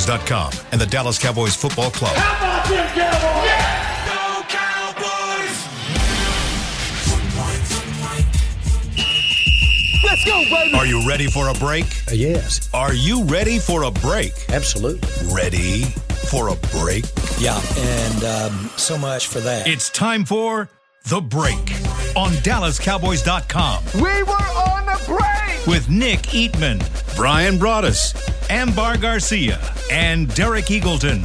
DallasCowboys.com and the Dallas Cowboys Football Club. How about them Cowboys? Yeah! Let's go, baby. Are you ready for a break? Uh, yes. Are you ready for a break? Absolutely. Ready for a break? Yeah, and um, so much for that. It's time for The Break on DallasCowboys.com. We were on the break! With Nick Eatman, Brian Broaddus, Ambar Garcia, and Derek Eagleton.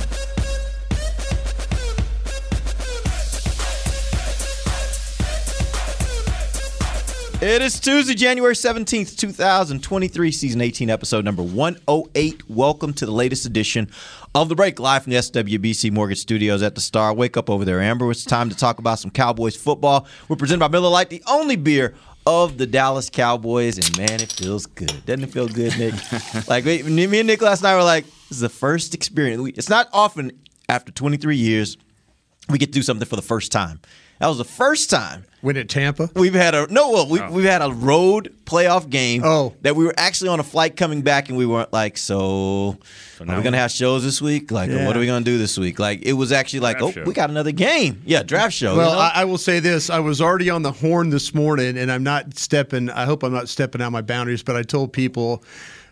It is Tuesday, January 17th, 2023, season 18, episode number 108. Welcome to the latest edition of The Break, live from the SWBC Mortgage Studios at the Star. Wake up over there, Amber. It's time to talk about some Cowboys football. We're presented by Miller Lite, the only beer of the Dallas Cowboys, and man, it feels good. Doesn't it feel good, Nick? like, me and Nick last night were like, this is the first experience. It's not often after 23 years we get to do something for the first time. That was the first time Win at Tampa. we've had a no. Well, we, oh. we've had a road playoff game. Oh. that we were actually on a flight coming back, and we weren't like, so, are we gonna have shows this week? Like, Yeah. what are we gonna do this week? Like, it was actually like, Draft oh, show. we got another game. Yeah, draft show. Well, you know? I, I will say this: I was already on the horn this morning, and I'm not stepping. I hope I'm not stepping out my boundaries, but I told people.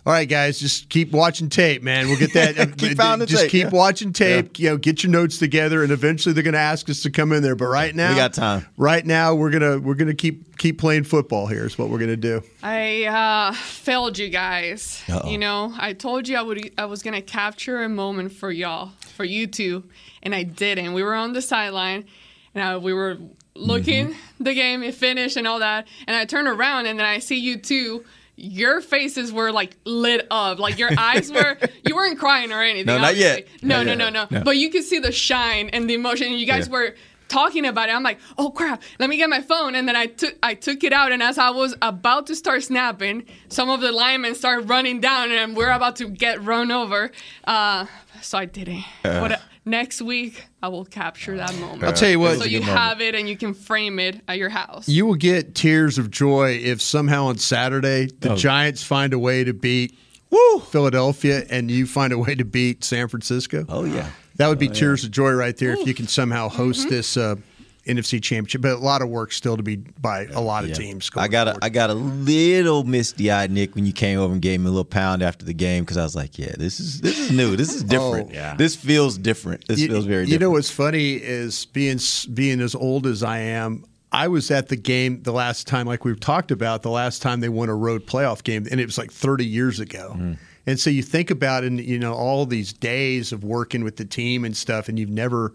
All right, guys, just keep watching tape, man. We'll get that. Keep pounding just tape, keep yeah. watching tape. You know, get your notes together, and eventually they're going to ask us to come in there. But right now, we got time. Right now, we're gonna we're gonna keep keep playing football. Here is what we're gonna do. I uh, failed you guys. Uh-oh. You know, I told you I would. I was gonna capture a moment for y'all, for you two, and I didn't. We were on the sideline, and uh, we were looking Mm-hmm. the game, it finished, and all that. And I turn around, and then I see you two. Your faces were like lit up, like your eyes were. You weren't crying or anything. No, not yet. No, Not no, yet. no, no, No. But you could see the shine and the emotion. And you guys Yeah. were talking about it. I'm like, oh crap, let me get my phone. And then I took I took it out, and as I was about to start snapping, some of the linemen started running down, and we're about to get run over. Uh, so I didn't. But uh, next week I will capture that moment. I'll tell you what. so you have it and you can frame it at your house. You will get tears of joy if somehow on Saturday the Oh. Giants find a way to beat Woo! Philadelphia and you find a way to beat San Francisco. Oh yeah. That would be tears of joy right there if you can somehow Mm-hmm. host this uh, NFC Championship. But a lot of work still to be by a lot of Yeah. teams. I got a. I got a little misty eyed Nick when you came over and gave me a little pound after the game because I was like, yeah, this is this is new. This is different. Oh. Yeah. This feels different. This you, feels very you know what's funny is being being as old as I am. I was at the game the last time, like we've talked about, the last time they won a road playoff game, and it was like 30 years ago. Mm-hmm. And so you think about, and you know, all these days of working with the team and stuff, and you've never,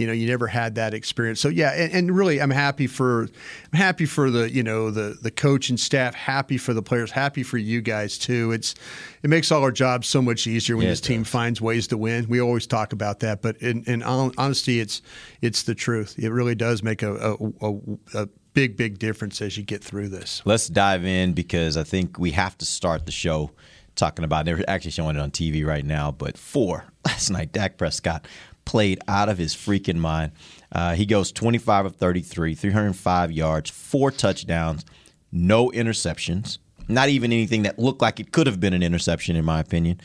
you know, you never had that experience. So yeah, and, and really, I'm happy for, I'm happy for the, you know, the the coach and staff, happy for the players, happy for you guys too. It's, it makes all our jobs so much easier when Yeah, this team does. finds ways to win. We always talk about that, but in, in honesty, it's it's the truth. It really does make a a, a, a big big difference as you get through this. Let's dive in because I think we have to start the show talking about. They're actually showing it on TV right now. But four last night, Dak Prescott played out of his freaking mind. Uh, he goes 25 of 33, 305 yards, four touchdowns, no interceptions. Not even anything that looked like it could have been an interception, in my opinion.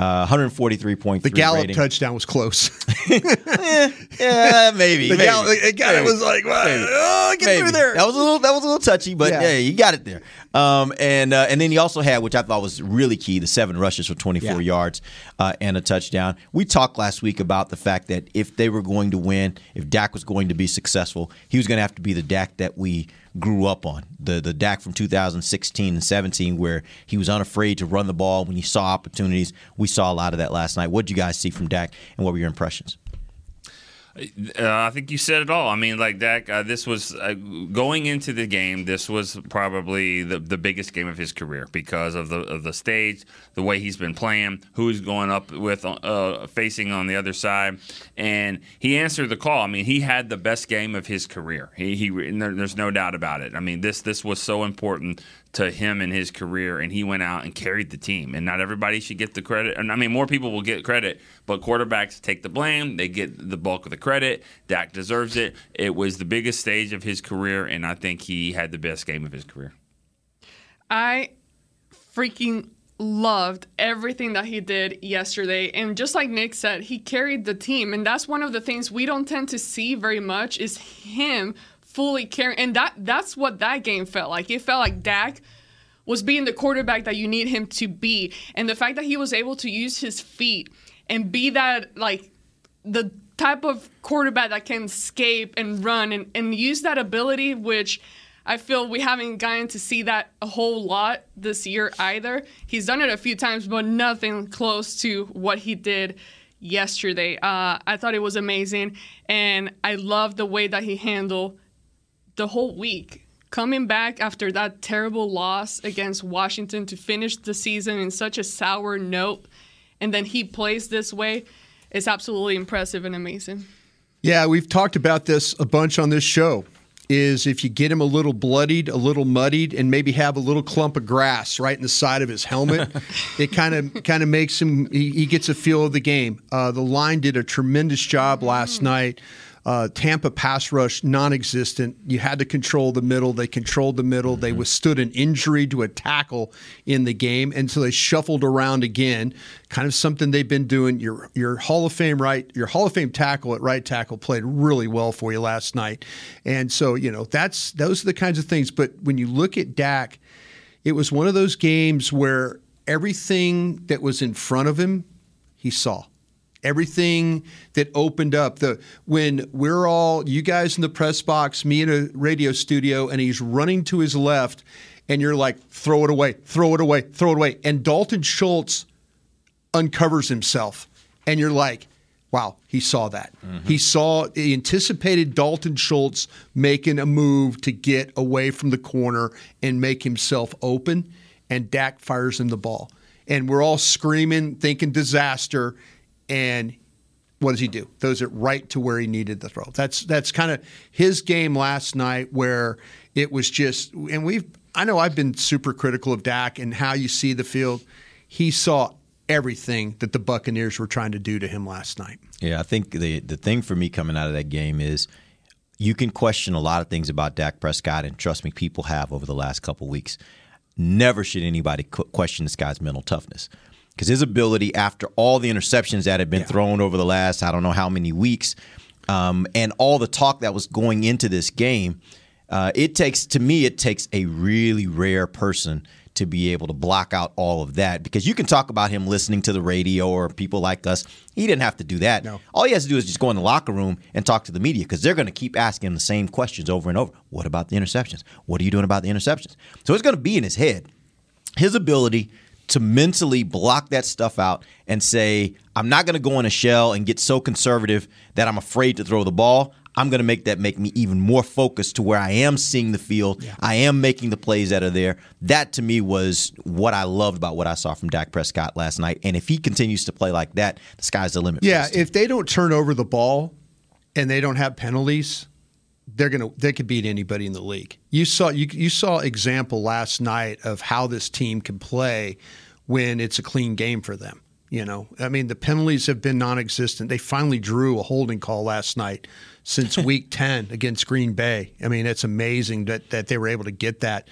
Uh, 143.3 The Gallup rating. touchdown was close. Yeah, maybe. the maybe. Gallup, it kind of was like, Maybe. oh, get Maybe. through there. That was a little. That was a little touchy, but Yeah. yeah, you got it there. Um, and uh, and then he also had, which I thought was really key, the seven rushes for 24 Yeah. yards uh, and a touchdown. We talked last week about the fact that if they were going to win, if Dak was going to be successful, he was going to have to be the Dak that we grew up on, the the Dak from 2016 and 17, where he was unafraid to run the ball when he saw opportunities. We saw a lot of that last night. What did you guys see from Dak, and what were your impressions? Uh, I think you said it all. I mean, like Dak, uh, this was uh, going into the game. This was probably the, the biggest game of his career because of the of the stage, the way he's been playing, who he's going up with, uh, facing on the other side, and he answered the call. I mean, he had the best game of his career. He, he there's no doubt about it. I mean, this this was so important to him in his career, and he went out and carried the team. And not everybody should get the credit. And I mean, more people will get credit, but quarterbacks take the blame. They get the bulk of the credit. Dak deserves it. It was the biggest stage of his career, and I think he had the best game of his career. I freaking loved everything that he did yesterday and just like Nick said he carried the team and that's one of the things we don't tend to see very much is him fully carrying and that that's what that game felt like it felt like Dak was being the quarterback that you need him to be and the fact that he was able to use his feet and be that like the type of quarterback that can escape and run and, and use that ability which I feel we haven't gotten to see that a whole lot this year either. He's done it a few times, but nothing close to what he did yesterday. Uh, I thought it was amazing, and I love the way that he handled the whole week. Coming back after that terrible loss against Washington to finish the season in such a sour note, and then he plays this way, is absolutely impressive and amazing. Yeah, we've talked about this a bunch on this show is if you get him a little bloodied, a little muddied, and maybe have a little clump of grass right in the side of his helmet, it kind of kind of makes him. He, he, gets a feel of the game. Uh, the line did a tremendous job last mm. night. Uh, Tampa pass rush non-existent. You had to control the middle. They controlled the middle. Mm-hmm. They withstood an injury to a tackle in the game, and so they shuffled around again. Kind of something they've been doing. Your your Hall of Fame right, your Hall of Fame tackle at right tackle played really well for you last night, and so you know that's those are the kinds of things. But when you look at Dak, it was one of those games where everything that was in front of him, he saw everything that opened up. The when we're all you guys in the press box me in a radio studio and he's running to his left and you're like throw it away throw it away throw it away. And dalton schultz uncovers himself and you're like wow he saw that. Mm-hmm. he saw he anticipated dalton schultz making a move to get away from the corner and make himself open and dak fires him the ball. And we're all screaming thinking disaster and what does he do? Throws it right to where he needed the throw. That's that's kind of his game last night, where it was just. And we've I know I've been super critical of Dak and how you see the field. He saw everything that the Buccaneers were trying to do to him last night. Yeah, I think the the thing for me coming out of that game is you can question a lot of things about Dak Prescott, and trust me, people have over the last couple weeks. Never should anybody question this guy's mental toughness because his ability after all the interceptions that had been yeah. thrown over the last I don't know how many weeks, um, and all the talk that was going into this game, uh, it takes to me it takes a really rare person to be able to block out all of that because you can talk about him listening to the radio or people like us. He didn't have to do that. No. All he has to do is just go in the locker room and talk to the media because they're going to keep asking him the same questions over and over. What about the interceptions? What are you doing about the interceptions? So it's going to be in his head. His ability to mentally block that stuff out and say, I'm not going to go in a shell and get so conservative that I'm afraid to throw the ball. I'm going to make that make me even more focused to where I am seeing the field. Yeah. I am making the plays that are there. That to me was what I loved about what I saw from Dak Prescott last night. And if he continues to play like that, the sky's the limit. Yeah, if they don't turn over the ball and they don't have penalties, they're gonna they could beat anybody in the league. You saw you you saw example last night of how this team can play when it's a clean game for them. You know, I mean, the penalties have been non-existent. They finally drew a holding call last night since Week Ten against Green Bay. I mean, it's amazing that that they were able to get that.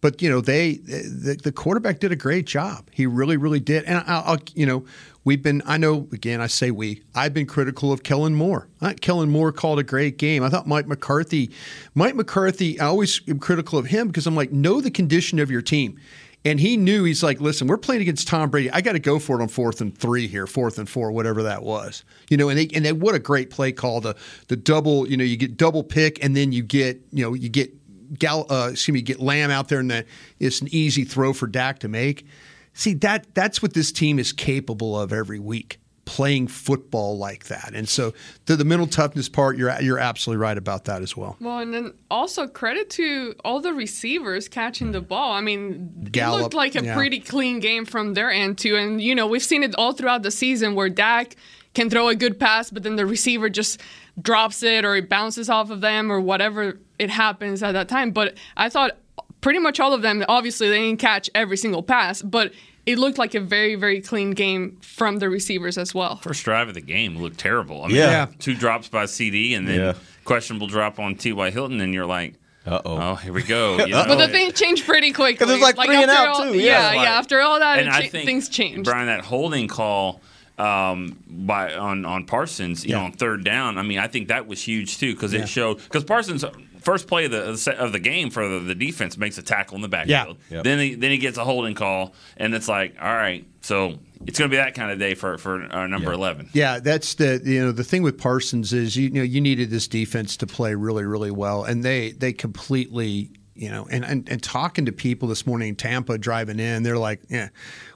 But you know, they the, the quarterback did a great job. He really, really did. And I'll, I'll you know, We've been, I know, again, I say we, I've been critical of Kellen Moore. Uh, Kellen Moore called a great game. I thought Mike McCarthy, Mike McCarthy, I always am critical of him because I'm like, know the condition of your team. And he knew he's like, listen, we're playing against Tom Brady. I got to go for it on fourth and three here, fourth and four, whatever that was. You know, and they and they what a great play call the the double. You know, you get double pick and then you get you know you get Gal, uh, excuse me, get Lamb out there and the, it's an easy throw for Dak to make. See that that's what this team is capable of every week playing football like that. And so to the mental toughness part, you're you're absolutely right about that as well. Well, and then also credit to all the receivers catching the ball. I mean, Gallup, it looked like a yeah. pretty clean game from their end too. And you know, we've seen it all throughout the season where Dak can throw a good pass, but then the receiver just drops it or it bounces off of them or whatever it happens at that time. But I thought pretty much all of them, obviously, they didn't catch every single pass, but it looked like a very, very clean game from the receivers as well. First drive of the game looked terrible. I mean, yeah. two drops by CeeDee and then yeah. questionable drop on T.Y. Hilton, and you're like, Uh oh. Oh, here we go. You know? But the thing changed pretty quickly. 'Cause it was like three and out, all- too, yeah. Yeah, Right. yeah. After all that, and it I cha- think things changed. Brian, that holding call um, by on on Parsons, you know, on third down. I mean, I think that was huge too because it showed because Parsons. First play of the of the se- of the game for the, the defense makes a tackle in the backfield. Yeah. Yep. Then he then he gets a holding call, and it's like, all right, so it's going to be that kind of day for for uh, number Yeah. eleven. Yeah, that's the you know the thing with Parsons is you, know you needed this defense to play really really well, and they they completely you know and, and and talking to people this morning in Tampa driving in, they're like, yeah,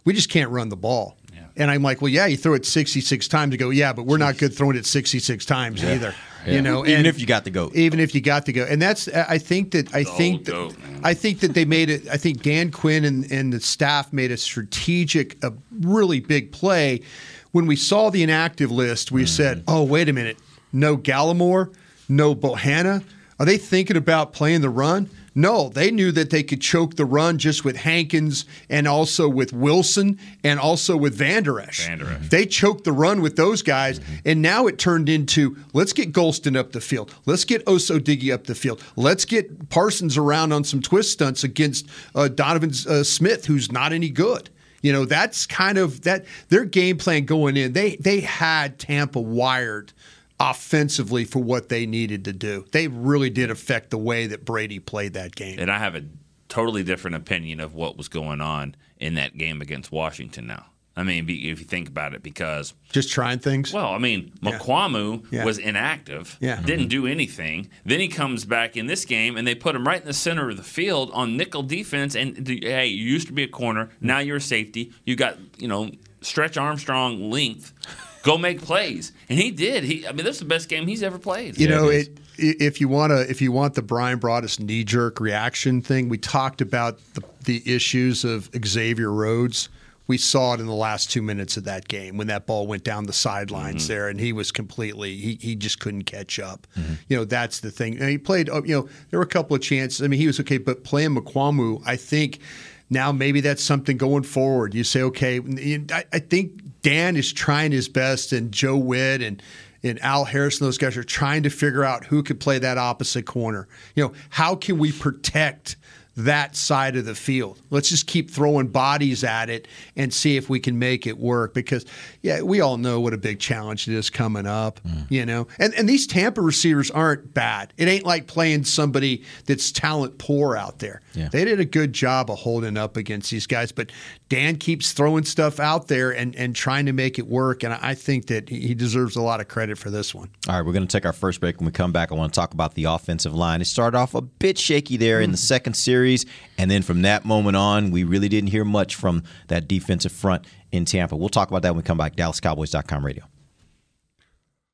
we just can't run the ball. Yeah. And I'm like, well, yeah, you throw it 66 times. To go, yeah, but we're not good throwing it 66 times either. You know, Even and- if you got the goat. even if you got to go, and that's I think that I think that, goat. I think that they made it. I think Dan Quinn and, and the staff made a strategic, a really big play. When we saw the inactive list, we said, "Oh, wait a minute, no Gallimore, no Bohanna. Are they thinking about playing the run?" No, they knew that they could choke the run just with Hankins and also with Wilson and also with Vander Esch. They choked the run with those guys, and now it turned into let's get Golston up the field, let's get Oso Diggy up the field, let's get Parsons around on some twist stunts against uh, Donovan uh, Smith, who's not any good. You know, that's kind of that their game plan going in. They they had Tampa wired offensively for what they needed to do. They really did affect the way that Brady played that game. And I have a totally different opinion of what was going on in that game against Washington now. I mean, if you think about it, because Just trying things. Well, I mean, Mukuamu Yeah. was inactive, Yeah. didn't mm-hmm. do anything. Then he comes back in this game, and they put him right in the center of the field on nickel defense. And hey, you used to be a corner, mm-hmm. now you're a safety. You got you know stretch Armstrong length. Go make plays, and he did. He, I mean, that's the best game he's ever played. You know, it, if you want to, if you want the Brian Broaddus knee jerk reaction thing, we talked about the, the issues of Xavier Rhodes. We saw it in the last two minutes of that game when that ball went down the sidelines mm-hmm. there, and he was completely he he just couldn't catch up. Mm-hmm. You know, that's the thing. And he played. oh, You know, there were a couple of chances. I mean, he was okay, but playing Mukuamu, I think. Now maybe that's something going forward. You say, okay, I, I think Dan is trying his best, and Joe Whitt and and Al Harris and those guys are trying to figure out who could play that opposite corner. You know, how can we protect that side of the field? Let's just keep throwing bodies at it and see if we can make it work. Because yeah, we all know what a big challenge it is coming up. Mm. You know, and and these Tampa receivers aren't bad. It ain't like playing somebody that's talent poor out there. Yeah. They did a good job of holding up against these guys, but Dan keeps throwing stuff out there and, and trying to make it work. And I think that he deserves a lot of credit for this one. All right, we're going to take our first break. When we come back, I want to talk about the offensive line. It started off a bit shaky there in the mm-hmm. second series, and then from that moment on, we really didn't hear much from that defensive front in Tampa. We'll talk about that when we come back. DallasCowboys.com radio.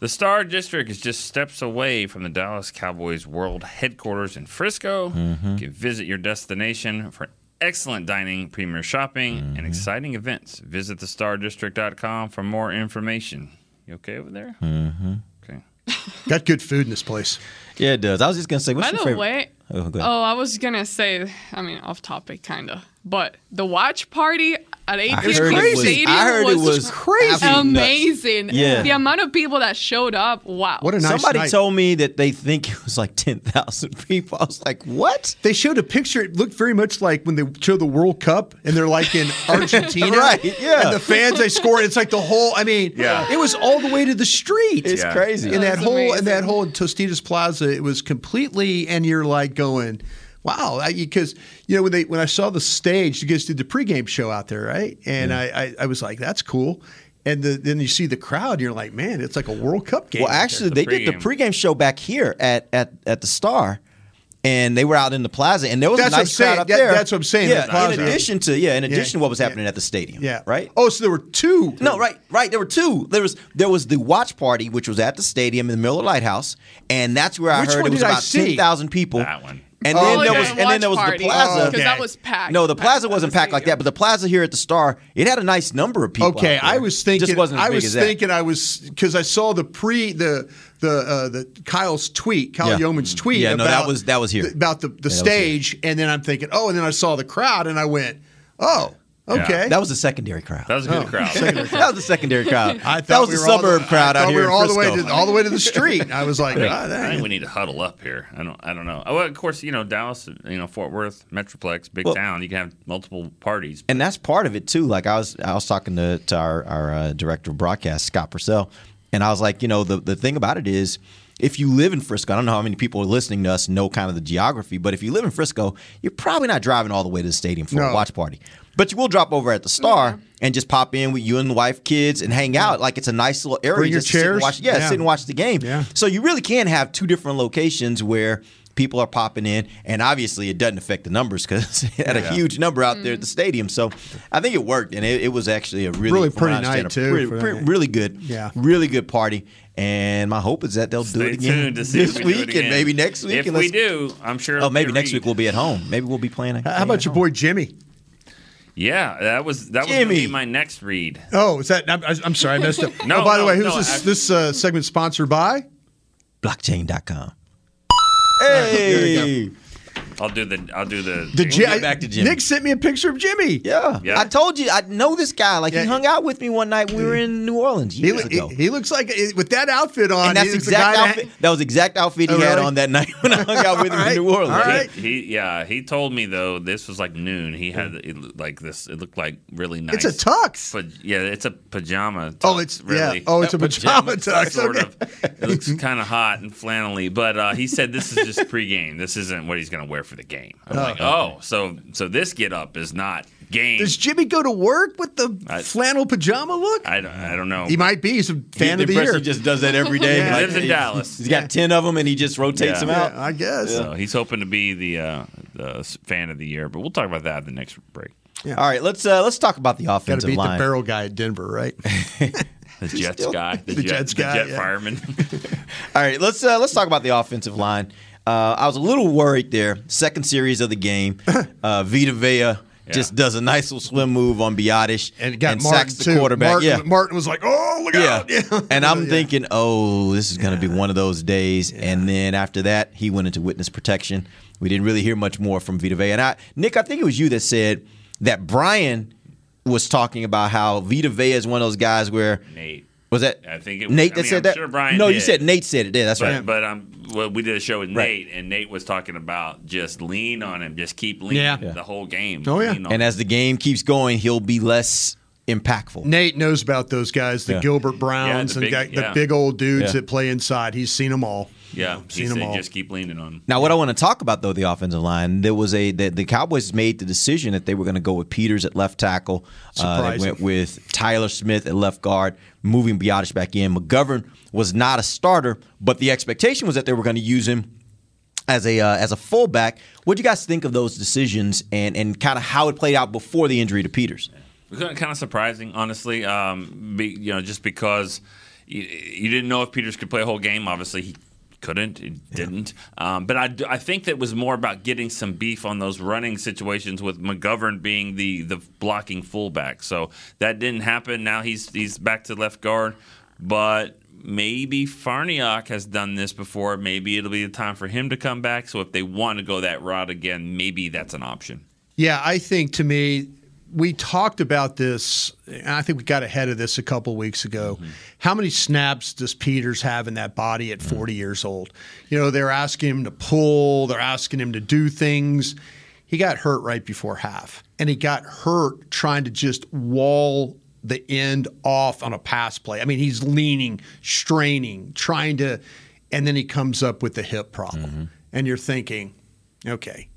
The Star District is just steps away from the Dallas Cowboys world headquarters in Frisco. Mm-hmm. You can visit your destination for excellent dining, premier shopping, Mm-hmm. and exciting events. Visit thestardistrict.com for more information. You okay over there? Mm-hmm. Okay. Got good food in this place. Yeah, it does. I was just gonna say, what's By your the favorite? way, Oh, oh, I was gonna say, I mean, off topic, kind of, but the watch party at AT&T was- Stadium I heard it was crazy. absolutely nuts. amazing. Yeah. the amount of people that showed up, wow. What a nice Somebody night. told me that they think it was like ten thousand people. I was like, what? They showed a picture. It looked very much like when they show the World Cup and they're like in Argentina. Right, yeah. And the fans they score. It's like the whole. I mean, Yeah. It was all the way to the street. It's Yeah. crazy. in that That's whole in that amazing. whole Tostitos Plaza, it was completely. And you're like going, wow, because you know when they when I saw the stage, you guys did the pregame show out there, right? And I, I I was like, that's cool. And the, then you see the crowd, and you're like, man, it's like a World Cup game. Well, actually, The they did the pregame. pregame show back here at at at the Star. And they were out in the plaza, and there was That's a what nice I'm crowd up That- there. that's what I'm saying, Yeah, the plaza. in addition to yeah, in Yeah, addition to what was yeah. happening at the stadium. yeah, right. Oh, so there were two. No, right, right. There were two. There was there was the watch party, which was at the stadium in the Miller Lighthouse, and that's where I Which heard it was about see? ten thousand people. That one. And Oh, then there was and then there was Watch the plaza Oh, because that was packed. No, the plaza at wasn't packed like that, but the plaza here at the Star, it had a nice number of people. Okay, out there. I was thinking. Just wasn't as I big was as that. thinking. I was because I saw the pre the the uh, the Kyle's tweet, Kyle Yeah. Youmans' tweet. Yeah, no, that about was- that was here. th- about the the was stage, and then I'm thinking, oh, and then I saw the crowd, and I went, oh, okay. That was a secondary crowd. That was a good Oh. crowd. that was a secondary crowd. I that was we the suburb the, crowd I out thought here We were in all the way to all the way to the street. I was like, I think, I think we need to huddle up here. I don't. I don't know. Oh, well, of course, you know Dallas, you know Fort Worth, Metroplex, big Well- town. You can have multiple parties. and that's part of it too. Like I was, I was talking to, to our our uh, director of broadcast, Scott Purcell, and I was like, you know, the the thing about it is, if you live in Frisco, I don't know how many people are listening to us know kind of the geography, but if you live in Frisco, you're probably not driving all the way to the stadium for a watch party. But you will drop over at the Star and just pop in with you and the wife, kids, and hang out. Like it's a nice little area. Bring your just to sit and chairs. watch- yeah, Yeah. sit and watch the game. Yeah. So you really can have two different locations where people are popping in, and obviously it doesn't affect the numbers because it had a huge number out there at the mm-hmm. stadium. So I think it worked, and it, it was actually a really, Really from what I pretty night, too, pretty- pretty- really good, Yeah. really good party. And my hope is that they'll do it again tuned to see this if we week again. and maybe next week. If we do, I'm sure. Oh, maybe next read. week we'll be at home. Maybe we'll be playing. a How about your home. boy Jimmy? Yeah, that was that was gonna be my next read. Oh, is that? I'm, I'm sorry, I messed up. No, oh, by the way, who's no, this? I- this uh, segment sponsored by? Blockchain.com. there you Hey. I'll do the. I'll do the. The We'll get back to Jimmy. Nick sent me a picture of Jimmy. Yeah. Yeah. I told you I know this guy. Like Yeah. he hung out with me one night. We were in New Orleans He, years he, ago. he looks like with that outfit on. and that's he looks the the exact guy outfit. That was exact outfit he Oh, had really? on that night when I hung out with him All right. in New Orleans. All right. He yeah he told me though this was like noon. He had it like this. It looked like really nice. It's a tux. But yeah, it's a pajama. Oh, tux, it's really. yeah. Oh, it's a pajama tux. Sort okay. of. It looks kind of hot and flannelly, but uh, he said this is just pregame. This isn't what he's going to wear for the game. I'm like, oh, so so this get up is not game. Does Jimmy go to work with the I- flannel pajama look? I don't, I don't know. he might be. He's a fan the of the impression year. He just does that every day. Yeah. He lives in Dallas. He's got ten of them, and he just rotates Yeah. them out. Yeah, I guess. So he's hoping to be the, uh, the fan of the year, but we'll talk about that at the next break. All right, let's uh, let's talk about the Got to offensive beat line. the barrel guy at Denver, right? The Jets still- guy, the, The jet, Jets the guy, jet yeah. fireman. All right, let's uh, let's talk about the offensive line. Uh, I was a little worried there. Second series of the game, uh, Vita Vea just does a nice little swim move on Biadasz And got Martin sacks the too. quarterback. Martin, yeah, Martin was like, "Oh, look yeah. out!" Yeah. And I'm Yeah. thinking, oh, this is going to be one of those days. And then after that, he went into witness protection. We didn't really hear much more from Vita Vea. And I, Nick, I think it was you that said that Brian was talking about how Vita Vea is one of those guys where Nate. Was that I think it was, Nate I that mean, said I'm that. Sure Brian no, you said Nate said it. Yeah, that's but, right. But um, well, we did a show with Right. Nate, and Nate was talking about just lean on him, just keep leaning Yeah. the whole game. Oh, yeah. And him. as the game keeps going, he'll be less impactful. Nate knows about those guys, the Yeah. Gilbert Browns the and big- guy- the yeah. big old dudes Yeah. that play inside. He's seen them all. yeah, seen them all. just keep leaning on him. Now, what I want to talk about though, the offensive line, there was a the, the Cowboys made the decision that they were going to go with Peters at left tackle. Uh, they went with Tyler Smith at left guard, moving Biadasz back in. McGovern was not a starter, but the expectation was that they were going to use him as a uh, as a fullback. What do you guys think of those decisions and and kind of how it played out before the injury to Peters? Kind of surprising, honestly. Um, be, you know, just because you, you didn't know if Peters could play a whole game. Obviously, he couldn't. He didn't. Um, but I, I think that was more about getting some beef on those running situations with McGovern being the the blocking fullback. So that didn't happen. Now he's he's back to left guard, but. Maybe Farniok has done this before. Maybe it'll be the time for him to come back. So if they want to go that route again, maybe that's an option. Yeah, I think to me, we talked about this, and I think we got ahead of this a couple weeks ago. Mm-hmm. How many snaps does Peters have in that body at mm-hmm. 40 years old? You know, they're asking him to pull, they're asking him to do things. He got hurt right before half, and he got hurt trying to just wall the end off on a pass play. I mean, he's leaning, straining, trying to, and then he comes up with the hip problem. Mm-hmm. And you're thinking, okay,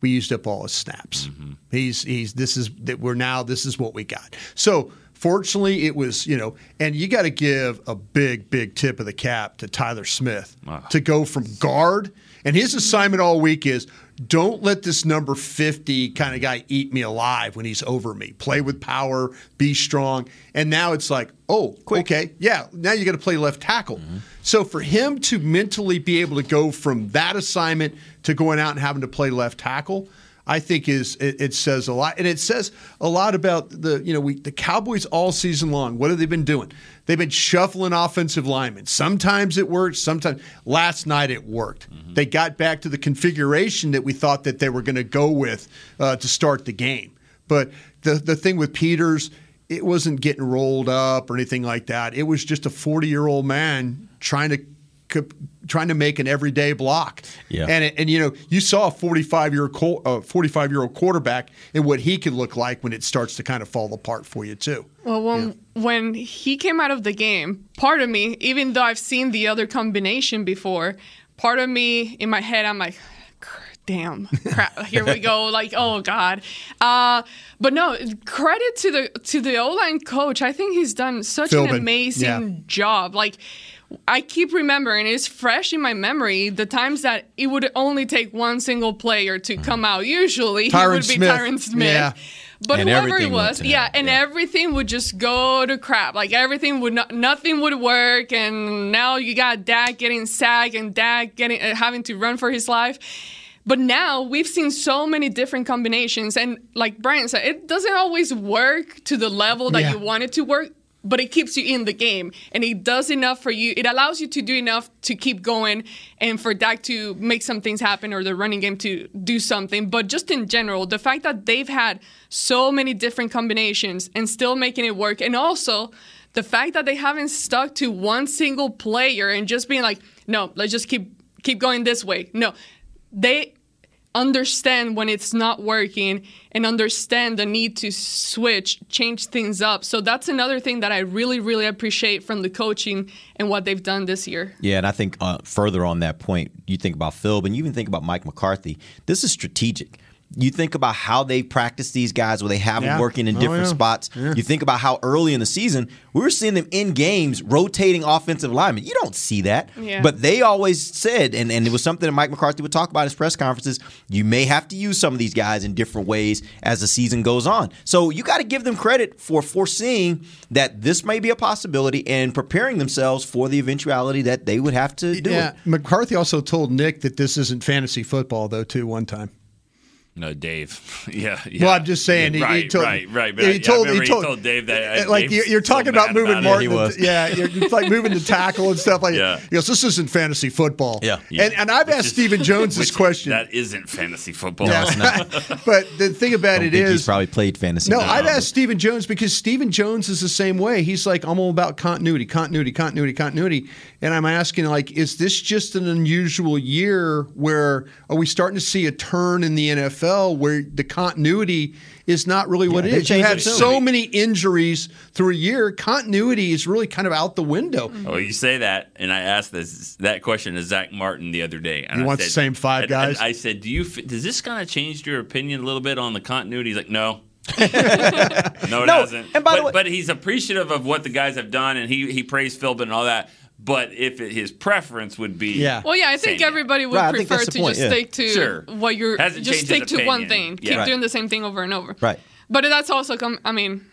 we used up all his snaps. Mm-hmm. He's he's this is that we're now this is what we got. So fortunately, it was you know, and you got to give a big big tip of the cap to Tyler Smith ah. to go from guard, and his assignment all week is. Don't let this number 50 kind of guy eat me alive when he's over me. Play with power, be strong. And now it's like, oh, okay, yeah, now you got to play left tackle. Mm-hmm. So for him to mentally be able to go from that assignment to going out and having to play left tackle, I think is it, it says a lot, and it says a lot about the you know we the Cowboys all season long. What have they been doing? They've been shuffling offensive linemen. Sometimes it works. Sometimes last night it worked. They got back to the configuration that we thought that they were going to go with uh, to start the game. But the the thing with Peters, it wasn't getting rolled up or anything like that. It was just a 40 year old man trying to trying to make an everyday block. Yeah. And and you know, you saw a 45 year uh, 45 year old quarterback and what he could look like when it starts to kind of fall apart for you too. Well, when when he came out of the game, part of me, even though I've seen the other combination before, part of me in my head, I'm like, damn, crap, here we go. Like, oh god. Uh, but no, credit to the to the O line coach. I think he's done such Philbin, an amazing yeah. job. Like. I keep remembering, it's fresh in my memory, the times that it would only take one single player to come out. Usually, Tyron it would be Smith. Tyron Smith. Yeah. But And whoever it was, yeah, and everything would just go to crap. Like everything would not, nothing would work, and now you got Dak getting sacked and Dak getting uh, having to run for his life. But now we've seen so many different combinations, and like Brian said, it doesn't always work to the level that Yeah. you want it to work. But it keeps you in the game, and it does enough for you. It allows you to do enough to keep going, and for Dak to make some things happen, or the running game to do something. But just in general, the fact that they've had so many different combinations and still making it work, and also the fact that they haven't stuck to one single player and just being like, no, let's just keep keep going this way. No, they understand when it's not working and understand the need to switch, change things up. So that's another thing that I really, really appreciate from the coaching and what they've done this year. Yeah, and I think uh, further on that point, you think about Phil, and you even think about Mike McCarthy. This is strategic. You think about how they practice these guys where they have Yeah. them working in Oh, different yeah. spots. Yeah. You think about how early in the season we were seeing them in games rotating offensive linemen. You don't see that. Yeah. But they always said, and, and it was something that Mike McCarthy would talk about in his press conferences, you may have to use some of these guys in different ways as the season goes on. So you got to give them credit for foreseeing that this may be a possibility and preparing themselves for the eventuality that they would have to do yeah. it. McCarthy also told Nick that this isn't fantasy football though too one time. No, Dave. yeah, yeah. Well, I'm just saying. Yeah, he, right, he told, right, right. But He I- I told, remember he told, he told Dave that. uh, like Dave's you're, you're so talking about moving about it. Martin. He was. Yeah, you're, it's like moving the tackle and stuff like. Yeah. He goes, "This isn't fantasy football." Yeah. And and I've Which asked is- Stephen Jones this question. That isn't fantasy football. Yeah. but the thing about I it don't think is, he's probably played fantasy. No, now. I've asked Stephen Jones because Stephen Jones is the same way. He's like, I'm all about continuity, continuity, continuity, continuity. And I'm asking, like, is this just an unusual year where are we starting to see a turn in the NFL where the continuity is not really what Yeah, it they is? You have so many injuries through a year. Continuity is really kind of out the window. Oh, you say that, and I asked this that question to Zach Martin the other day. And He I wants said- the same five and- and guys? I said, "Do you? Does this kind of change your opinion a little bit on the continuity?" He's like, "No." no, it No, hasn't. and by but, the way- but he's appreciative of what the guys have done, and he he praised Philbin and all that. But if it, his preference would be, Yeah. Well, yeah, I think everybody would Right, prefer to point, just yeah. stick to Sure. what you're Hasn't just stick to one thing. Yeah. Keep Right. doing the same thing over and over. Right. But that's also come. I mean,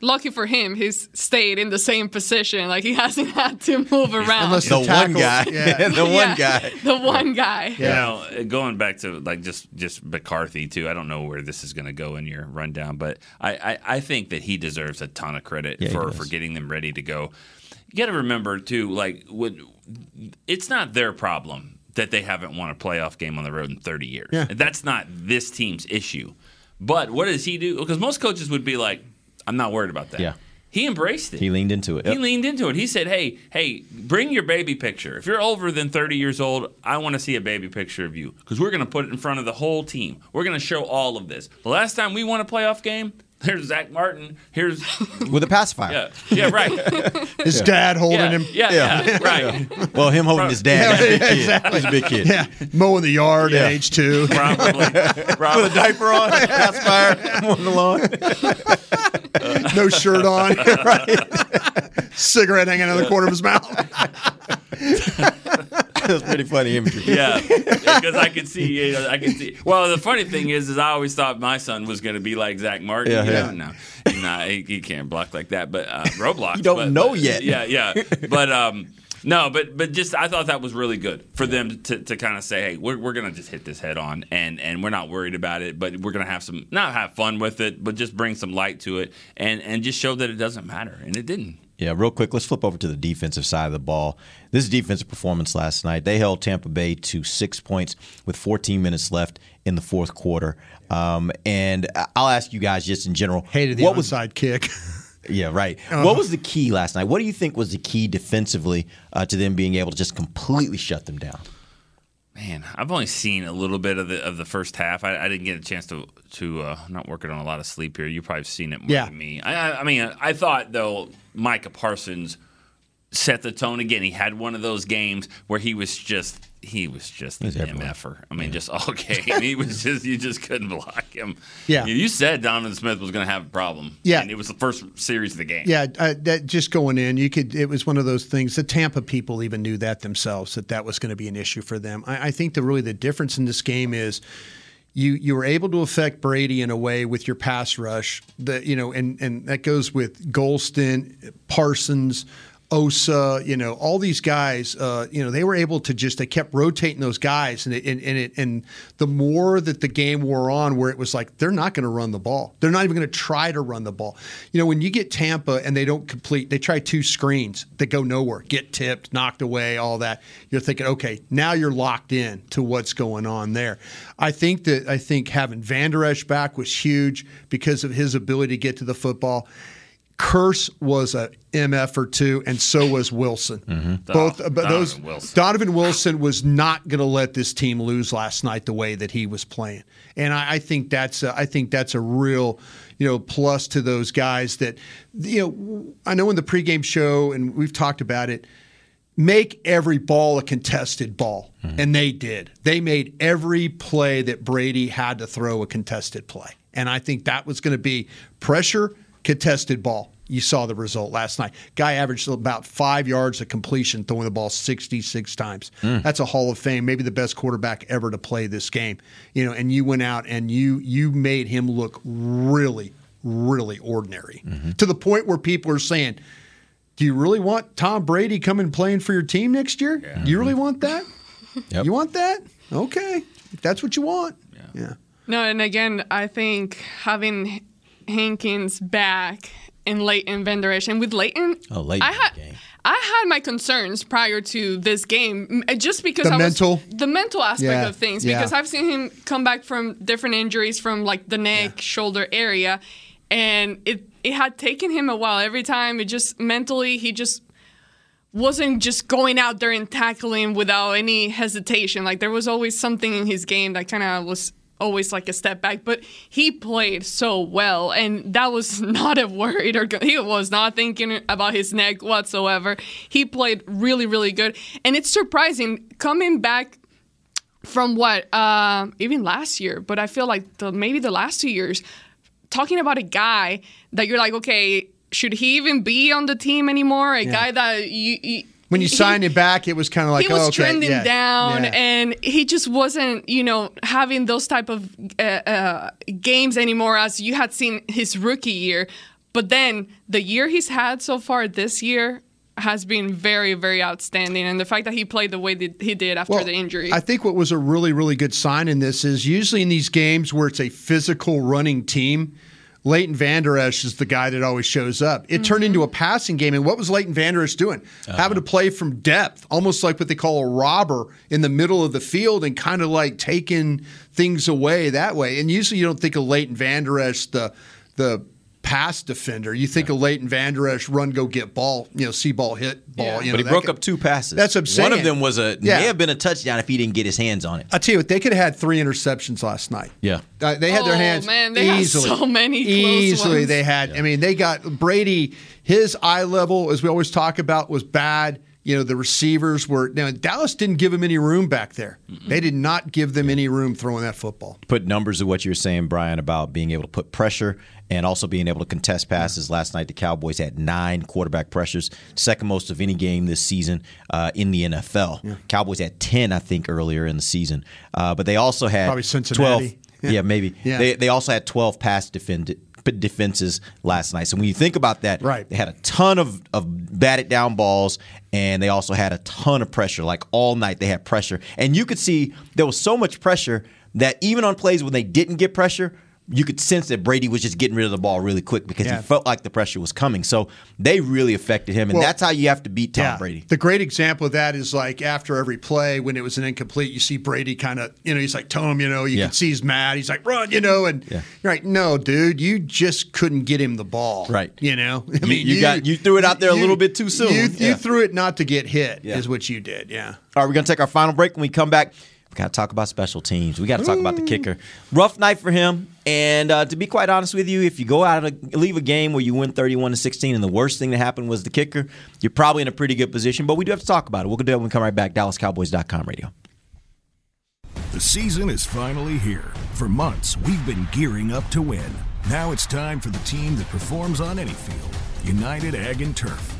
lucky for him, he's stayed in the same position. Like he hasn't had to move around. Unless the the one guy. yeah. the one Yeah, guy. The one guy. You know, uh, going back to like just just McCarthy too. I don't know where this is going to go in your rundown, but I, I I think that he deserves a ton of credit Yeah, for for getting them ready to go. You got to remember too, like it's not their problem that they haven't won a playoff game on the road in 30 years. Yeah. That's not this team's issue. But what does he do? Because most coaches would be like, "I'm not worried about that." Yeah. He embraced it. He leaned into it. He Yep. leaned into it. He said, "Hey, hey, bring your baby picture. If you're older than 30 years old, I want to see a baby picture of you because we're going to put it in front of the whole team. We're going to show all of this. The last time we won a playoff game, there's Zach Martin. Here's With a pacifier. yeah, yeah, right. His dad holding Yeah, him. yeah, yeah, right. Well, him holding his dad. He's a big kid. exactly. He's a big kid. Yeah, mowing the yard Yeah. at age two. Probably, Put probably. a diaper on, pacifier on the lawn. no shirt on, right? Cigarette hanging out of the corner of his mouth. That's pretty funny imagery. Yeah, because I could see, you know, I could see. Well, the funny thing is, is I always thought my son was going to be like Zach Martin. Yeah, you yeah. know? No, nah, he, he can't block like that. But uh, Roblox, You don't but- know but- yet. Yeah, yeah. But um, no, but but just I thought that was really good for them to, to kind of say, hey, we're, we're going to just hit this head on, and and we're not worried about it, but we're going to have some not have fun with it, but just bring some light to it, and and just show that it doesn't matter, and it didn't. Yeah, real quick, let's flip over to the defensive side of the ball. This defensive performance last night, they held Tampa Bay to six points with 14 minutes left in the fourth quarter. Um, and I'll ask you guys just in general, Hated the what was onside kick. yeah, right. Uh-huh. What was the key last night? What do you think was the key defensively uh, to them being able to just completely shut them down? Man, I've only seen a little bit of the of the first half. I, I didn't get a chance to to. Uh, I'm not working on a lot of sleep here. You probably seen it more Yeah. than me. I, I, I mean, I thought though Micah Parsons set the tone again. He had one of those games where he was just he was just was an everywhere. mf'er. I mean, just all game. he was just you just couldn't block him. Yeah. you, you said Donovan Smith was going to have a problem. Yeah. and it was the first series of the game. Yeah, uh, that just going in, you could. It was one of those things. The Tampa people even knew that themselves that that was going to be an issue for them. I, I think the really the difference in this game is you you were able to affect Brady in a way with your pass rush. That you know, and and that goes with Golston, Parsons. Osa, you know, all these guys, uh, you know, they were able to just they kept rotating those guys, and it, and, and it and the more that the game wore on, where it was like they're not going to run the ball, they're not even going to try to run the ball. You know, when you get Tampa and they don't complete, they try two screens that go nowhere, get tipped, knocked away, all that. You're thinking, okay, now you're locked in to what's going on there. I think that I think having Vander Esch back was huge because of his ability to get to the football. Kearse was a MF or two, and so was Wilson. Mm-hmm. Both, Oh, but those Donovan Wilson. Donovan Wilson was not going to let this team lose last night the way that he was playing, and I, I think that's a, I think that's a real you know plus to those guys that you know I know in the pregame show and we've talked about it. Make every ball a contested ball, mm-hmm. and they did. They made every play that Brady had to throw a contested play, and I think that was going to be pressure, contested ball. You saw the result last night. Guy averaged about five yards of completion, throwing the ball 66 times. Hmm. That's a Hall of Fame, maybe the best quarterback ever to play this game. You know, and you went out and you you made him look really, really ordinary mm-hmm. to the point where people are saying, "Do you really want Tom Brady coming playing for your team next year? Do you really want that? Yep. You want that? Okay, if that's what you want. Yeah." No, and again, I think having Hankins back in Leighton Vander Esch, and with Leighton, Oh, Leighton I had I had my concerns prior to this game, uh, just because The I mental? was the mental aspect Yeah, of things. yeah. Because I've seen him come back from different injuries from like the neck, shoulder area, and it it had taken him a while. Every time, it just mentally he just wasn't just going out there and tackling without any hesitation. Like there was always something in his game that kind of was always like a step back, but he played so well, and that was not a worried or he was not thinking about his neck whatsoever. He played really, really good, and it's surprising coming back from what uh, even last year, but I feel like the maybe the last two years, talking about a guy that you're like, okay, should he even be on the team anymore? A Yeah. guy that you. you When you he- signed him back, it was kind of like, he was oh, okay, trending yeah, down yeah. and he just wasn't you know having those type of uh, uh, games anymore as you had seen his rookie year. But then the year he's had so far this year has been very very outstanding. And the fact that he played the way that he did after Well, the injury. I think what was a really, really good sign in this is usually in these games where it's a physical running team, Leighton Vander Esch is the guy that always shows up. It turned into a mm-hmm. passing game. And what was Leighton Vander Esch doing? Uh-huh. Having to play from depth, almost like what they call a robber in the middle of the field and kind of like taking things away that way. And usually you don't think of Leighton Vander Esch, the, the, Pass defender. You think of Leighton Vander Esch, run, go get ball, you know, see ball, hit ball. You know, but he broke guy- up two passes. That's what I'm saying. One of them was a Yeah. may have been a touchdown if he didn't get his hands on it. I tell you what, they could have had three interceptions last night. Yeah. Uh, they had their Oh, hands man, they had easily. so many close easily, ones. they had. I mean, they got Brady. His eye level, as we always talk about, was bad. You know, the receivers were. Now Dallas didn't give him any room back there. They did not give them any room throwing that football. Put numbers to what you were saying, Brian, about being able to put pressure and also being able to contest passes. Last night, the Cowboys had nine quarterback pressures, second most of any game this season uh, in the NFL. Cowboys had 10, I think, earlier in the season. Uh, but they also had Probably Cincinnati. 12. Yeah. Yeah, maybe. Yeah. They, they also had 12 pass defend, defenses last night. So when you think about that, Right. they had a ton of, of batted down balls, and they also had a ton of pressure. Like all night, they had pressure. And you could see there was so much pressure that even on plays when they didn't get pressure, you could sense that Brady was just getting rid of the ball really quick because Yeah. he felt like the pressure was coming. So they really affected him, and Well, that's how you have to beat Tom Brady. The great example of that is like after every play, when it was an incomplete, you see Brady kind of, you know, he's like, Tom, you know, you Yeah. can see he's mad. He's like, run, you know, and Yeah. you're like, no, dude, you just couldn't get him the ball. Right. You know, I You- you got- you threw it out there a little bit too soon. You, Yeah. you threw it not to get hit, Yeah. is what you did. Yeah. All right, we're going to take our final break. When we come back, we got to talk about special teams. We got to talk about the kicker. Rough night for him. And uh, to be quite honest with you, if you go out and leave a game where you win 31 to 16 and the worst thing that happened was the kicker, you're probably in a pretty good position. But we do have to talk about it. We'll do that when we come right back. DallasCowboys.com radio. The season is finally here. For months, we've been gearing up to win. Now it's time for the team that performs on any field United Ag and Turf.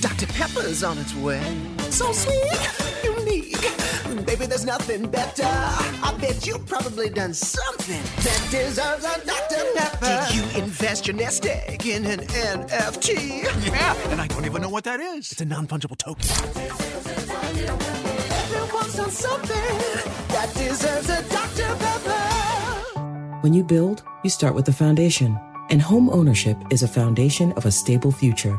Dr. Pepper's on its way. So sweet, unique. Baby, there's nothing better. I bet you've probably done something that deserves a Dr. Pepper. Did you invest your nest egg in an NFT? Yeah, and I don't even know what that is. It's a non fungible token. Everyone's done something that deserves a Dr. Pepper. When you build, you start with the foundation. And home ownership is a foundation of a stable future.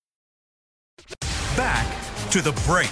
Back to the break.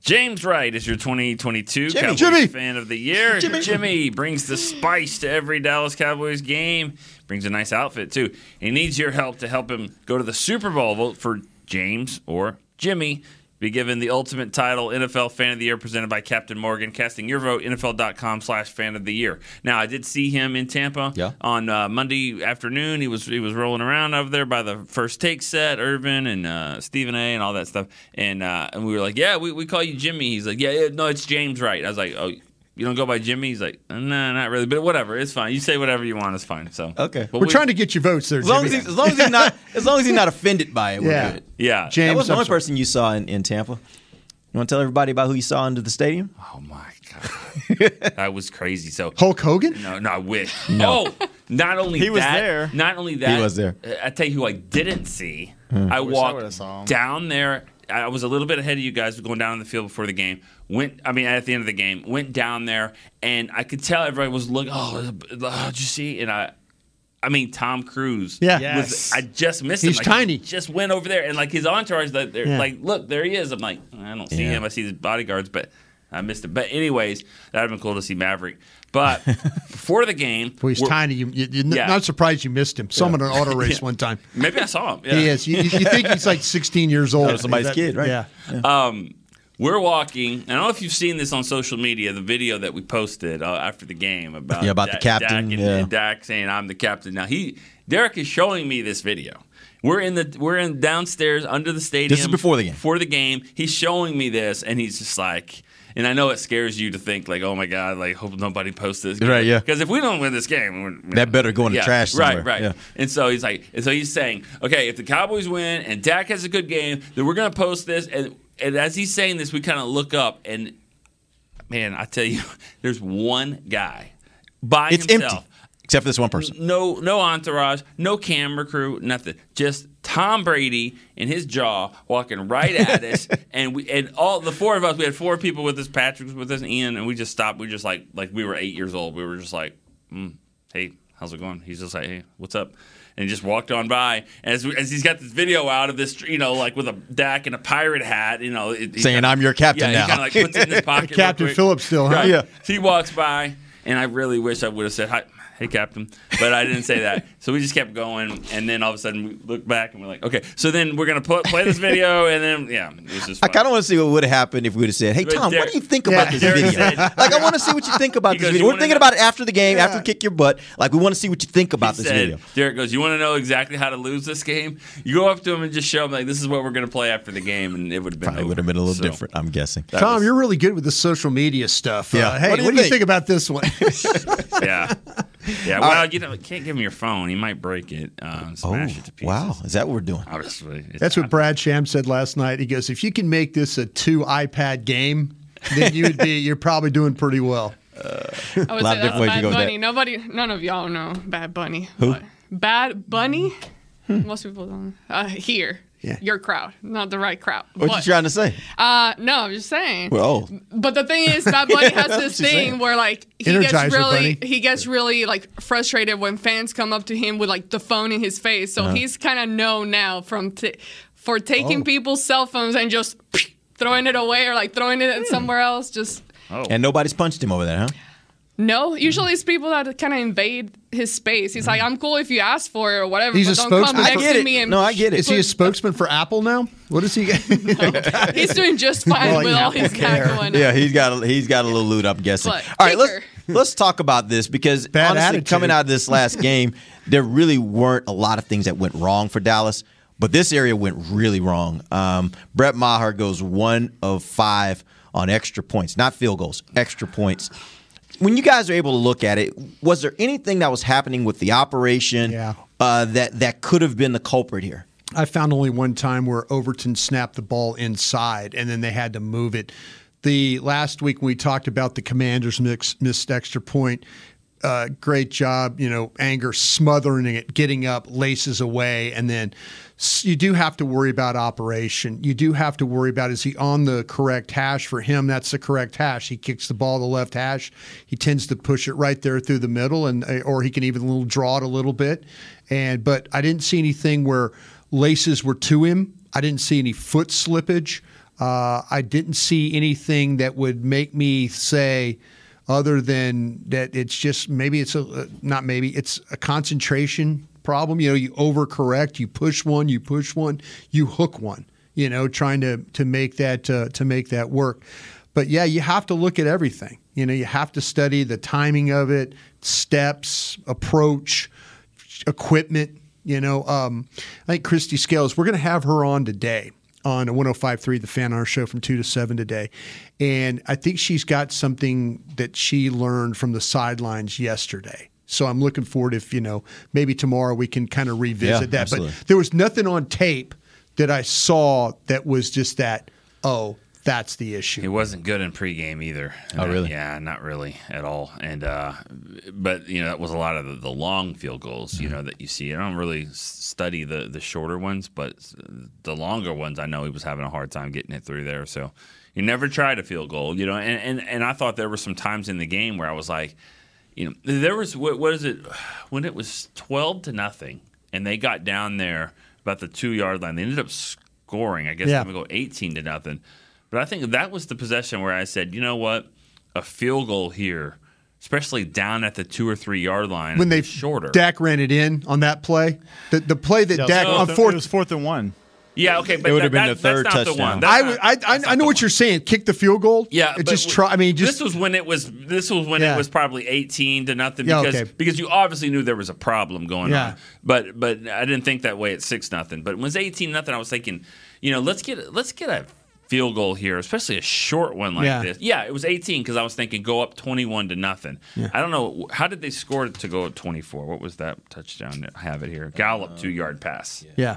James Wright is your 2022 Jimmy, Cowboys Jimmy. fan of the year. Jimmy. Jimmy brings the spice to every Dallas Cowboys game. Brings a nice outfit too. He needs your help to help him go to the Super Bowl. Vote for James or Jimmy. Be given the ultimate title, NFL Fan of the Year, presented by Captain Morgan. Casting your vote, NFL.com slash Fan of the Year. Now, I did see him in Tampa Yeah. on uh, Monday afternoon. He was he was rolling around over there by the first take set, Irvin and uh, Stephen A. and all that stuff. And uh, and we were like, yeah, we, we call you Jimmy. He's like, yeah, yeah, no, it's James Wright. I was like, oh, you don't go by Jimmy? He's like, no, not really, but whatever, it's fine. You say whatever you want, it's fine. So Okay. But We're we- trying to get your votes there, As long as, Jimmy. he's, as long as he's not as long as he's not offended by it, we're Yeah. good. Yeah. that was the only person you saw in, in Tampa. You want to tell everybody about who you saw into the stadium? Oh my god, that was crazy. So Hulk Hogan? No, no, I wish. No. Oh, not only He was there. Not only that, He was there. I tell you who I didn't see. Hmm. I Wish I would've walked saw down there. I was a little bit ahead of you guys going down on the field before the game. Went, I mean, at the end of the game, went down there, and I could tell everybody was looking. Oh, uh, did you see? And I, I mean, Tom Cruise. Yeah. was, I just missed He's him. Like, tiny. he Just went over there, and like his entourage, like, they're Yeah. like, look, there he is. I'm like, I don't see Yeah. him. I see his bodyguards, but I missed him. But anyways, that'd have been cool to see Maverick. But before the game, Well, he's tiny. You, you, you're Yeah. not surprised you missed him. Some in an auto race Yeah. one time. Maybe I saw him. Yeah. He is. You, you think he's like 16 years old. That was somebody's Is that- kid, right? Yeah. Um, we're walking. I don't know if you've seen this on social media, the video that we posted uh, after the game about Yeah, about the captain, Dak and, yeah. and Dak saying I'm the captain. Now he, Derek is showing me this video. We're in the we're in downstairs under the stadium. This is before the game. Before the game, he's showing me this, and he's just like. And I know it scares you to think like, oh my god, like hope nobody posts this. Right, yeah. Because if we don't win this game, That better go in the yeah, trash somewhere. Right, right. Yeah. And so he's like, and so he's saying, okay, if the Cowboys win and Dak has a good game, then we're gonna post this. And and as he's saying this, we kind of look up, and man, I tell you, there's one guy by It's himself. empty. Except for this one person. No, no entourage, no camera crew, nothing. Just Tom Brady in his jaw walking right at us, and we and all the four of us. We had four people with us. Patrick was with us, Ian, and we just stopped. We just like like we were eight years old. We were just like, mm, "Hey, how's it going?" He's just like, "Hey, what's up?" And he just walked on by. And as, we, as he's got this video out of this, you know, like with a Dak and a pirate hat, you know, it, Saying, kinda- "I'm your captain yeah, now." He kind of like puts it in his pocket. Captain. Phillips still, huh? Right. Yeah. So he walks by, and I really wish I would have said hi. Hey, Captain, but I didn't say that. So we just kept going, and then all of a sudden we look back and we're like, okay. So then we're gonna put, play this video, and then yeah, it was just. I Fun. kind of want to see what would have happened if we would have said, "Hey But Tom, what do you think Yeah, about this Derek video? said- like, I want to see what you think about this goes, video. We're thinking know-" about it after the game, after we kick your butt. Like, we want to see what you think about He this said, video." Derek goes, "You want to know exactly how to lose this game? You go up to him and just show him like this is what we're gonna play after the game, and it would have been Probably would have been a little So, different. I'm guessing. Tom, was- you're really good with the social media stuff. Yeah. Uh, hey, What what do do, you you think? think about this one? yeah, yeah. Well, you know, can't give him your phone. He might break it, uh, and Oh, smash it to pieces. wow! Is that what we're doing? Obviously, it's That's what Brad Sham said last night. He goes, if you can make this a two iPad game, then you would be you're probably doing pretty well. I lot would say that's different Bad go Bunny. Nobody, none of y'all know Bad Bunny. Who? Bad Bunny? Most people don't. Uh, here. Yeah. Your crowd, not the right crowd. What But, you trying to say? Uh, no, I'm just saying. Well, oh, But the thing is, Bad Bunny has this thing saying. where like he Energizer gets really Bunny. he gets really like frustrated when fans come up to him with like the phone in his face. So Uh-huh. he's kind of known now from t- for taking Oh. people's cell phones and just throwing it away or like throwing it Hmm. somewhere else. Just Oh. and nobody's punched him over there, huh? No, usually it's people that kind of invade his space. He's like, I'm cool if you ask for it or whatever. He's a don't come spokesman. next I get to it. me and No, I get it. Is he a spokesman for Apple now? What is he? He's doing just fine Like with all Apple his Care. got going on. Yeah, he's got a, he's got a little loot. I'm guessing. But All right, let's let's talk about this because Bad honestly, attitude. coming out of this last game, there really weren't a lot of things that went wrong for Dallas, but this area went really wrong. Um, Brett Maher goes one of five on extra points, not field goals, extra points. When you guys are able to look at it, was there anything that was happening with the operation Yeah. uh, that that could have been the culprit here? I found only one time where Overton snapped the ball inside and then they had to move it. The last week when we talked about the Commanders mix, missed extra point, uh, great job, you know, Anger smothering it, getting up, laces away, and then you do have to worry about operation. You do have to worry about is he on the correct hash for him? That's the correct hash. He kicks the ball to the left hash. He tends to push it right there through the middle, and uh, or he can even little draw it a little bit. And but I didn't see anything where laces were to him. I didn't see any foot slippage. Uh, I didn't see anything that would make me say, other than that, it's just maybe it's a uh, not maybe it's a concentration problem. You know, you overcorrect, you push one, you push one, you hook one. You know, trying to to make that uh, to make that work. But yeah, you have to look at everything. You know, you have to study the timing of it, steps, approach, equipment. You know, um, I think Kristi Scales, we're going to have her on today on 105.3, the fan on our show from 2 to 7 today. And I think she's got something that she learned from the sidelines yesterday. So I'm looking forward if, you know, maybe tomorrow we can kind of revisit Yeah, that. absolutely. But there was nothing on tape that I saw that was just that, oh, that's the issue. He wasn't good in pregame either. Oh, really? Yeah, not really at all. And uh, but you know that was a lot of the, the long field goals. You know that you see. I don't really study the the shorter ones, but the longer ones, I know he was having a hard time getting it through there. So he never tried a field goal. You know, and and, and I thought there were some times in the game where I was like, you know, there was what, what is it when it was twelve to nothing, and they got down there about the two yard line. They ended up scoring. I guess Yeah. they go eighteen to nothing. But I think that was the possession where I said, you know what, a field goal here, especially down at the two or three yard line, when they is shorter. Dak ran it in on that play, the the play that Yeah, Dak it on fourth- fourth It was fourth and one. yeah, okay, but It would have been that- the third that's not the touchdown. I, not- I, I, I know what you're saying. Kick the field goal. Yeah, It just try. I mean, just this was when it was. This was when Yeah. it was probably eighteen to nothing Yeah, okay. because you obviously knew there was a problem going Yeah. on. But but I didn't think that way at six nothing. But when it was eighteen nothing, I was thinking, you know, let's get let's get a field goal here, especially a short one like Yeah. this. Yeah, it was eighteen because I was thinking go up twenty one to nothing. Yeah. I don't know how did they score to go up twenty four. What was that touchdown? I have it here. Gallup uh, two yard pass. yeah.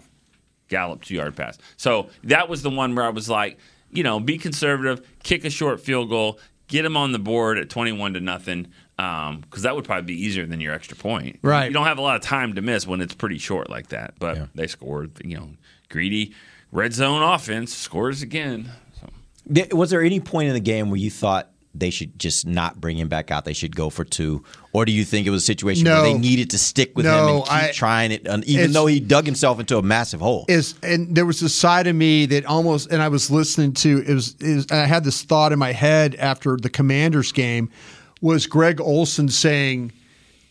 Gallup two yard pass. So that was the one where I was like, you know, be conservative, kick a short field goal, get them on the board at 21 to nothing, um, because that would probably be easier than your extra point. Right. You don't have a lot of time to miss when it's pretty short like that. But they scored, you know, greedy red zone offense scores again. So. Was there any point in the game where you thought they should just not bring him back out? They should go for two, or do you think it was a situation where they needed to stick with him and keep I- trying it, even though he dug himself into a massive hole? is and there was a side of me that almost and I was listening to it was, is I had this thought in my head after the Commanders game was Greg Olsen saying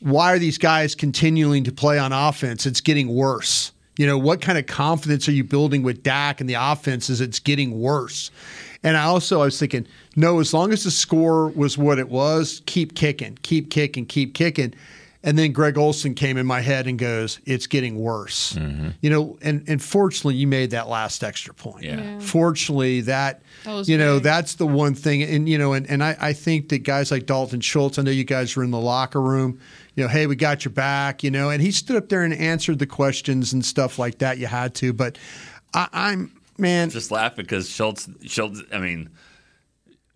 why are these guys continuing to play on offense it's getting worse you know what kind of confidence are you building with Dak and the offense as it's getting worse? And I also I was thinking no as long as the score was what it was keep kicking keep kicking keep kicking and then Greg Olsen came in my head and goes, "It's getting worse." Mm-hmm. You know, and and fortunately, you made that last extra point. Yeah. Yeah. Fortunately, that, That was you know big. that's the one thing, and you know, and and I, I think that guys like Dalton Schultz, I know you guys were in the locker room. You know, hey, we got your back. You know, and he stood up there and answered the questions and stuff like that. You had to, but I, I'm man. Just laughing because Schultz, Schultz, I mean,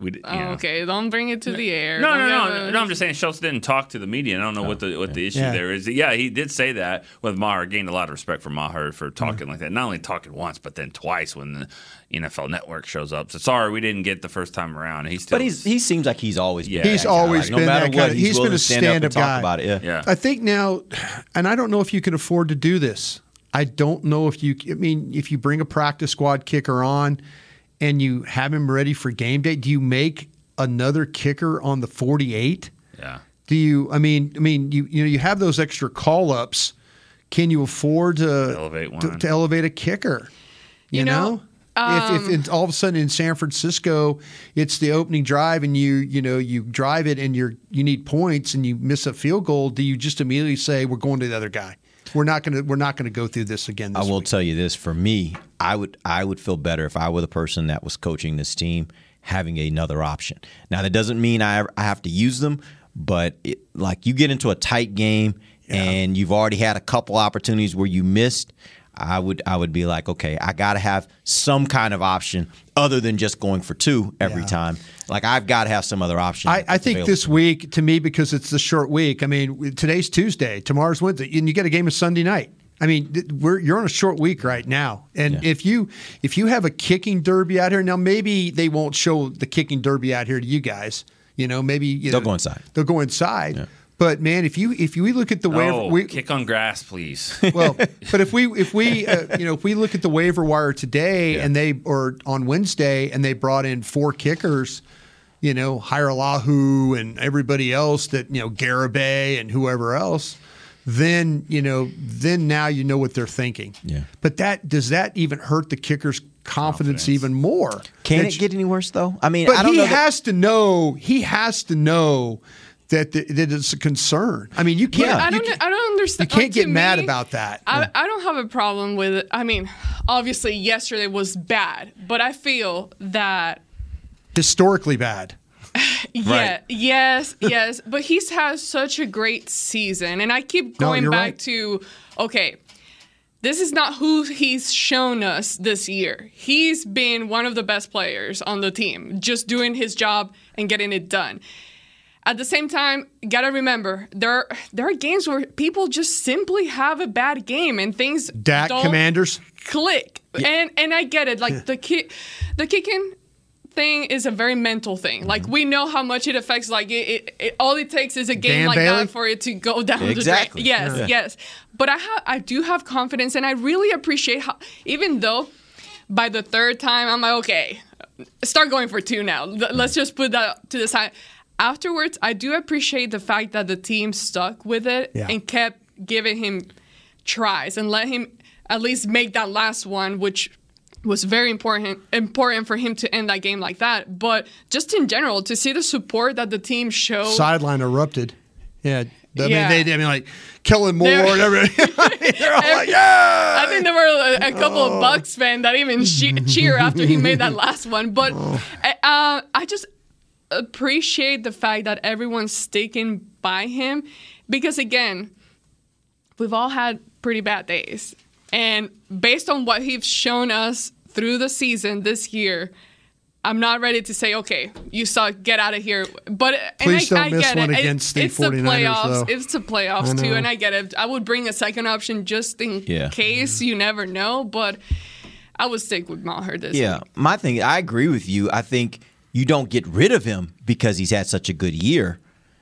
we, oh, you Oh, know. okay, don't bring it to the air. No, Don't no, no, no. I'm just saying Schultz didn't talk to the media. and I don't know what the what the issue Yeah. there is. Yeah, he did say that with Maher. Gained a lot of respect for Maher for mm-hmm. talking like that. Not only talking once, but then twice when the NFL Network shows up. So sorry, we didn't get the first time around. He's still, But he's he seems like he's always Yeah. He's always Like, been no matter that what, kind of- he's, he's willing been a to stand up stand-up talk guy. about it. Yeah. yeah. I think now, and I don't know if you can afford to do this. I don't know if you. I mean, if you bring a practice squad kicker on, and you have him ready for game day, do you make another kicker on the forty-eight? Yeah. Do you? I mean, I mean, you you know, you have those extra call ups. Can you afford to Elevate one. to elevate a kicker? You, You know, know, if, if um, it's all of a sudden in San Francisco, it's the opening drive, and you you know you drive it, and you're you need points, and you miss a field goal. Do you just immediately say we're going to the other guy? We're not going to we're not going to go through this again. I will week. tell you this: for me, I would I would feel better if I were the person that was coaching this team having another option. Now that doesn't mean I I have to use them, but it, like you get into a tight game and you've already had a couple opportunities where you missed. I would I would be like, okay, I got to have some kind of option other than just going for two every time. Like I've got to have some other option. I, I think available. this week, to me, because it's the short week. I mean, today's Tuesday, tomorrow's Wednesday, and you get a game of Sunday night. I mean, we're you're on a short week right now, and if you if you have a kicking derby out here now, maybe they won't show the kicking derby out here to you guys. You know, maybe you They'll know, go inside. They'll go inside. But man, if you if you we look at the No, waiver, we, kick on grass, please. well, but if we if we uh, you know if we look at the waiver wire today and they or on Wednesday and they brought in four kickers, you know Hiralahu and everybody else that you know Garibay and whoever else, then you know then now you know what they're thinking. Yeah. But that does that even hurt the kicker's confidence, even more? Can it get any worse though? I mean, but I don't he know. that- has to know. He has to know that the, that it's a concern. I mean, you can't. I don't. I don't understand. you can't like, get mad me, about that. I, I don't have a problem with it. I mean, obviously, yesterday was bad, but I feel that Historically bad. yeah, yes, yes. But he's had such a great season, and I keep going you're back right. to okay. This is not who he's shown us this year. He's been one of the best players on the team, just doing his job and getting it done. At the same time, gotta remember there there are games where people just simply have a bad game and things Dak don't Commanders. click. And and I get it. Like the kick, the kicking thing is a very mental thing. Mm-hmm. Like we know how much it affects. Like it, it, it all it takes is a game Dan like Bailey? that for it to go down Exactly. the drain. Yes, Yeah. yes. But I have I do have confidence, and I really appreciate how even though by the third time I'm like okay, start going for two now. Let's just put that to the side. Afterwards, I do appreciate the fact that the team stuck with it Yeah. and kept giving him tries and let him at least make that last one, which was very important important for him to end that game like that. But just in general, to see the support that the team showed. Sideline erupted. Yeah. I Yeah. mean, they, I mean, like Kellen Moore They're- and everything. They're all like, yeah. I think there were a, a couple of Bucks fans that even che- cheer after he made that last one. But uh, I just appreciate the fact that everyone's sticking by him because, again, we've all had pretty bad days. And based on what he's shown us through the season this year, I'm not ready to say, okay, you suck, get out of here. But and Please I, don't I miss get one it. It- against the it's the 49ers, playoffs. though. It's the playoffs too, and I get it. I would bring a second option just in Yeah. Mm-hmm. case. You never know, but I would stick with Maher this Yeah, week. my thing, I agree with you. I think you don't get rid of him because he's had such a good year,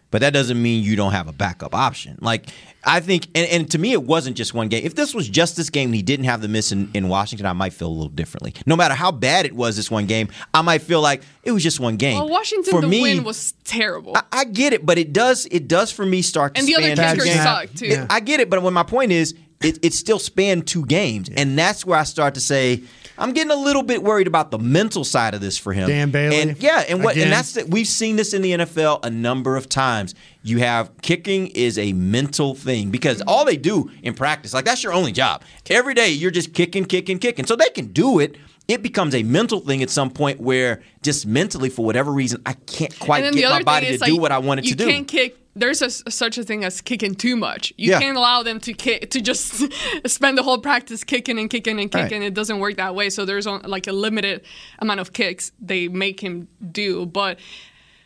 but that doesn't mean you don't have a backup option. Like I think, and, and to me, it wasn't just one game. If this was just this game, and he didn't have the miss in, in Washington, I might feel a little differently. No matter how bad it was, this one game, I might feel like it was just one game. Well, Washington, For the me, win was terrible. I, I get it, but it does it does for me start to And the other span kicker sucked, too. It- I get it, but when my point is, it, it still spanned two games, and that's where I start to say. I'm getting a little bit worried about the mental side of this for him. Dan Bailey, and yeah, and what, again. and that's the, we've seen this in the NFL a number of times. You have kicking is a mental thing because all they do in practice, like that's your only job. Every day you're just kicking, kicking, kicking. So they can do it. It becomes a mental thing at some point where just mentally, for whatever reason, I can't quite and then the get my body to is do what I want it to do. You can't kick. There's a, such a thing as kicking too much. You Yeah. can't allow them to kick to just spend the whole practice kicking and kicking and Right. kicking. It doesn't work that way. So there's on, like a limited amount of kicks they make him do. But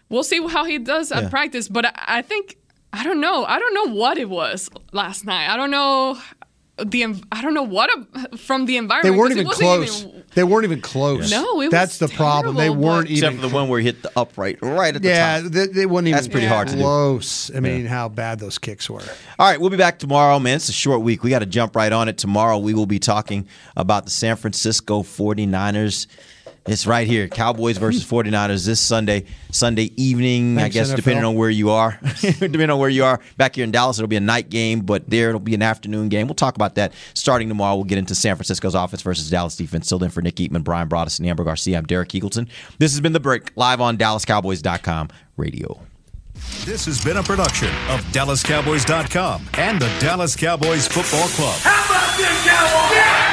we'll see how he does at Yeah. practice. But I, I think I don't know. I don't know what it was last night. I don't know the. I don't know what a, from the environment. They weren't 'cause it even wasn't close. even- they weren't even close. No, it That's was the problem. They weren't but- even. Except for the one where he hit the upright right at the yeah, top. they, they weren't even. That's pretty hard to do. Close. I mean, how bad those kicks were. All right, we'll be back tomorrow, man. It's a short week. We got to jump right on it. Tomorrow, we will be talking about the San Francisco 49ers It's right here. Cowboys versus 49ers this Sunday, Sunday evening, Thanks, I guess, NFL. depending on where you are. depending on where you are. Back here in Dallas, it'll be a night game, but there it'll be an afternoon game. We'll talk about that starting tomorrow. We'll get into San Francisco's offense versus Dallas defense. Still in for Nick Eatman, Brian Broaddus, and Amber Garcia. I'm Derek Eagleton. This has been The Break, live on DallasCowboys.com radio. This has been a production of DallasCowboys.com and the Dallas Cowboys Football Club. How about this, Cowboys? Yeah!